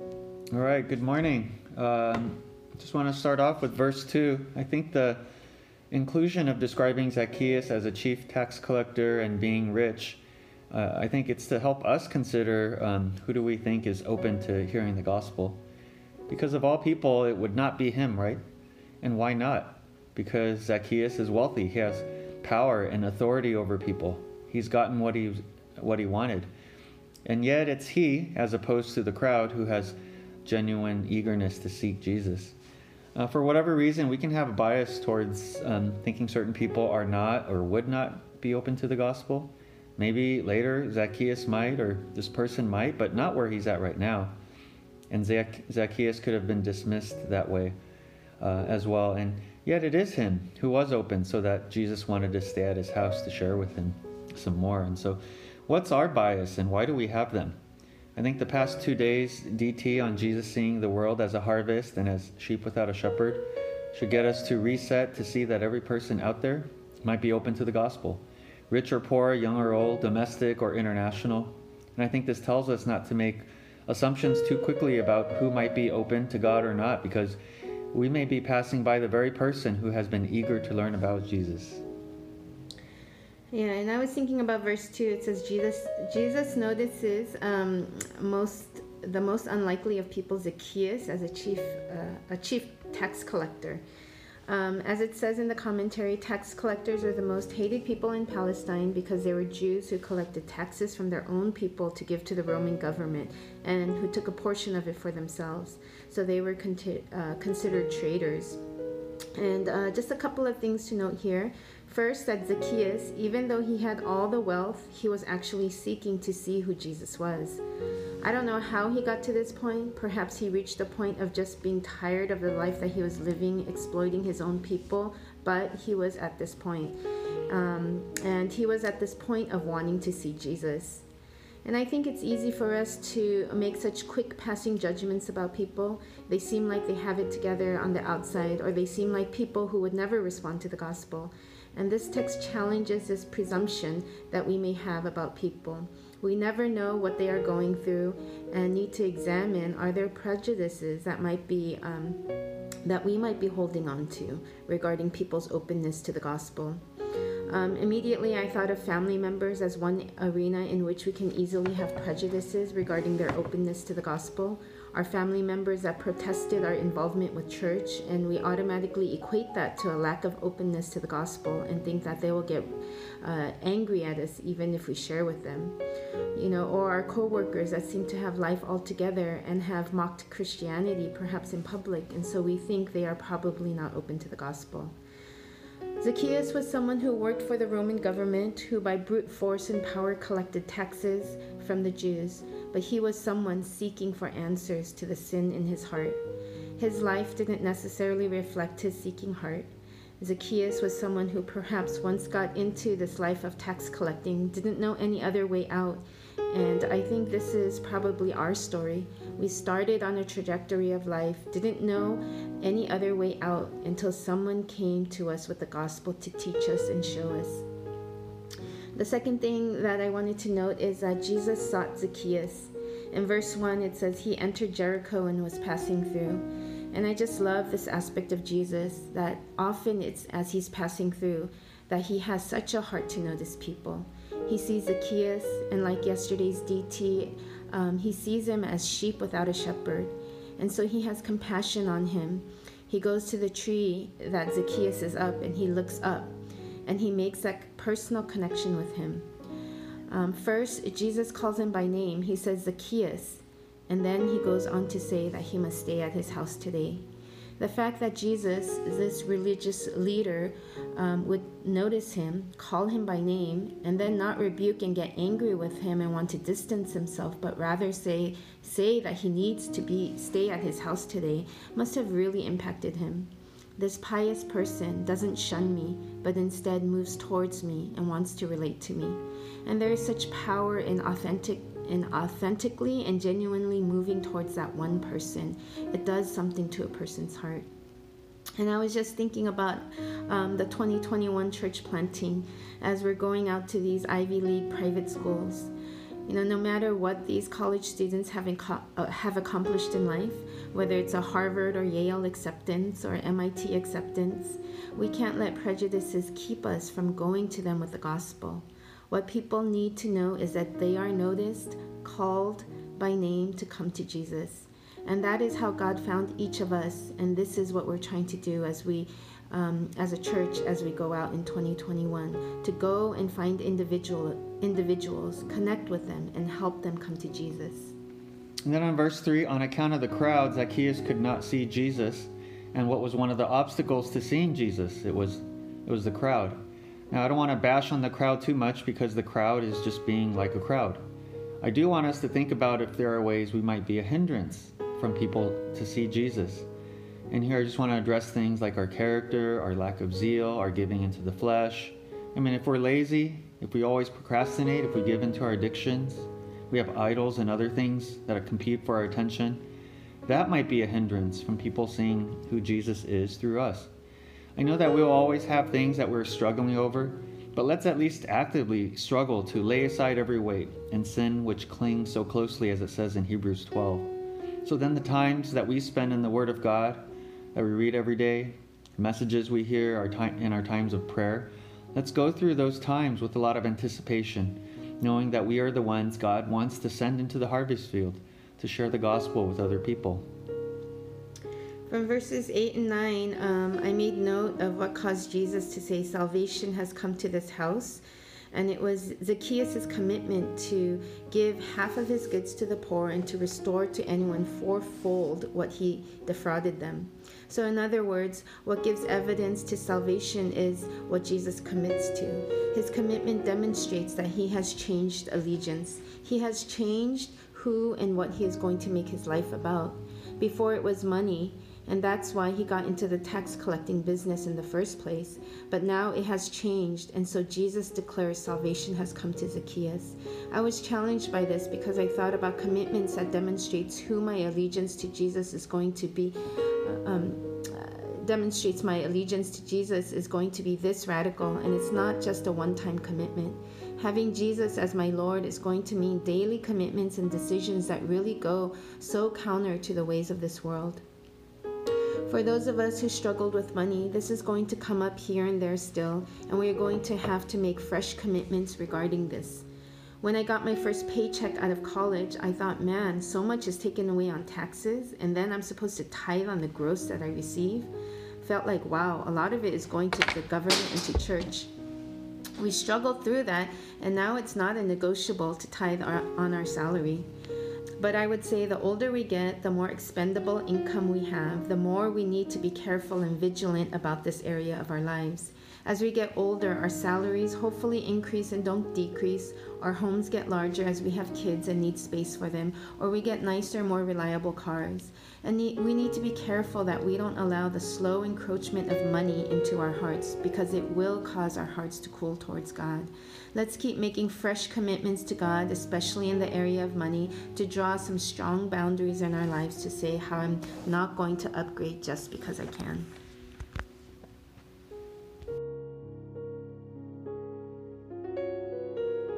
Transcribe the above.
All right, good morning. Um, just want to start off with verse 2. I think the inclusion of describing Zacchaeus as a chief tax collector and being rich, uh, I think it's to help us consider um, who do we think is open to hearing the gospel. Because of all people, it would not be him, right? And why not? Because Zacchaeus is wealthy. He has power and authority over people. He's gotten what he what he wanted. And yet it's he, as opposed to the crowd, who has genuine eagerness to seek Jesus. Uh, for whatever reason, we can have a bias towards um, thinking certain people are not or would not be open to the gospel. Maybe later Zacchaeus might, or this person might, but not where he's at right now. And Zac- Zacchaeus could have been dismissed that way uh, as well. And yet it is him who was open, so that Jesus wanted to stay at his house to share with him some more. And so, what's our bias and why do we have them? I think the past two days, DT on Jesus seeing the world as a harvest and as sheep without a shepherd, should get us to reset to see that every person out there might be open to the gospel, rich or poor, young or old, domestic or international. And I think this tells us not to make assumptions too quickly about who might be open to God or not, because we may be passing by the very person who has been eager to learn about Jesus. Yeah, and I was thinking about verse two. It says Jesus Jesus notices um, most the most unlikely of people, Zacchaeus, as a chief uh, a chief tax collector. Um, as it says in the commentary, tax collectors are the most hated people in Palestine because they were Jews who collected taxes from their own people to give to the Roman government and who took a portion of it for themselves. So they were uh, considered traitors. And uh, just a couple of things to note here. First, that Zacchaeus, even though he had all the wealth, he was actually seeking to see who Jesus was. I don't know how he got to this point. Perhaps he reached the point of just being tired of the life that he was living, exploiting his own people, but he was at this point. Um, and he was at this point of wanting to see Jesus. And I think it's easy for us to make such quick passing judgments about people. They seem like they have it together on the outside, or they seem like people who would never respond to the gospel. And this text challenges this presumption that we may have about people. We never know what they are going through and need to examine are there prejudices that might be um, that we might be holding on to regarding people's openness to the gospel. Um, immediately, I thought of family members as one arena in which we can easily have prejudices regarding their openness to the gospel our family members that protested our involvement with church, and we automatically equate that to a lack of openness to the gospel and think that they will get uh, angry at us even if we share with them. You know, or our coworkers that seem to have life altogether and have mocked Christianity, perhaps in public, and so we think they are probably not open to the gospel. Zacchaeus was someone who worked for the Roman government, who by brute force and power collected taxes from the Jews but he was someone seeking for answers to the sin in his heart. His life didn't necessarily reflect his seeking heart. Zacchaeus was someone who perhaps once got into this life of tax collecting, didn't know any other way out. And I think this is probably our story. We started on a trajectory of life, didn't know any other way out until someone came to us with the gospel to teach us and show us. The second thing that I wanted to note is that Jesus sought Zacchaeus. In verse 1, it says, He entered Jericho and was passing through. And I just love this aspect of Jesus that often it's as he's passing through that he has such a heart to notice people. He sees Zacchaeus, and like yesterday's DT, um, he sees him as sheep without a shepherd. And so he has compassion on him. He goes to the tree that Zacchaeus is up and he looks up and he makes that personal connection with him. Um, first, Jesus calls him by name. He says Zacchaeus, and then he goes on to say that he must stay at his house today. The fact that Jesus, this religious leader, um, would notice him, call him by name, and then not rebuke and get angry with him and want to distance himself, but rather say say that he needs to be stay at his house today, must have really impacted him. This pious person doesn't shun me, but instead moves towards me and wants to relate to me. And there is such power in authentic in authentically and genuinely moving towards that one person. It does something to a person's heart. And I was just thinking about um, the 2021 church planting as we're going out to these Ivy League private schools. You know, no matter what these college students have, inco- uh, have accomplished in life, whether it's a Harvard or Yale acceptance or MIT acceptance, we can't let prejudices keep us from going to them with the gospel. What people need to know is that they are noticed, called by name to come to Jesus. And that is how God found each of us. And this is what we're trying to do as we, um, as a church, as we go out in 2021, to go and find individual individuals, connect with them, and help them come to Jesus. And then on verse 3, on account of the crowd, Zacchaeus could not see Jesus. And what was one of the obstacles to seeing Jesus? It was it was the crowd. Now I don't want to bash on the crowd too much because the crowd is just being like a crowd. I do want us to think about if there are ways we might be a hindrance from people to see Jesus. And here I just want to address things like our character, our lack of zeal, our giving into the flesh. I mean, if we're lazy, if we always procrastinate, if we give into our addictions, we have idols and other things that compete for our attention, that might be a hindrance from people seeing who Jesus is through us. I know that we'll always have things that we're struggling over, but let's at least actively struggle to lay aside every weight and sin which clings so closely, as it says in Hebrews 12. So then, the times that we spend in the Word of God, that we read every day, messages we hear our time, in our times of prayer, let's go through those times with a lot of anticipation, knowing that we are the ones God wants to send into the harvest field to share the gospel with other people. From verses 8 and 9, um, I made note of what caused Jesus to say, Salvation has come to this house. And it was Zacchaeus' commitment to give half of his goods to the poor and to restore to anyone fourfold what he defrauded them. So, in other words, what gives evidence to salvation is what Jesus commits to. His commitment demonstrates that he has changed allegiance, he has changed who and what he is going to make his life about. Before it was money, and that's why he got into the tax collecting business in the first place. But now it has changed, and so Jesus declares salvation has come to Zacchaeus. I was challenged by this because I thought about commitments that demonstrates who my allegiance to Jesus is going to be. Uh, um, uh, demonstrates my allegiance to Jesus is going to be this radical, and it's not just a one time commitment. Having Jesus as my Lord is going to mean daily commitments and decisions that really go so counter to the ways of this world. For those of us who struggled with money, this is going to come up here and there still, and we are going to have to make fresh commitments regarding this. When I got my first paycheck out of college, I thought, man, so much is taken away on taxes, and then I'm supposed to tithe on the gross that I receive. Felt like, wow, a lot of it is going to the government and to church. We struggled through that, and now it's not a negotiable to tithe on our salary. But I would say the older we get, the more expendable income we have, the more we need to be careful and vigilant about this area of our lives. As we get older, our salaries hopefully increase and don't decrease. Our homes get larger as we have kids and need space for them, or we get nicer, more reliable cars. And we need to be careful that we don't allow the slow encroachment of money into our hearts because it will cause our hearts to cool towards God. Let's keep making fresh commitments to God, especially in the area of money, to draw some strong boundaries in our lives to say how I'm not going to upgrade just because I can.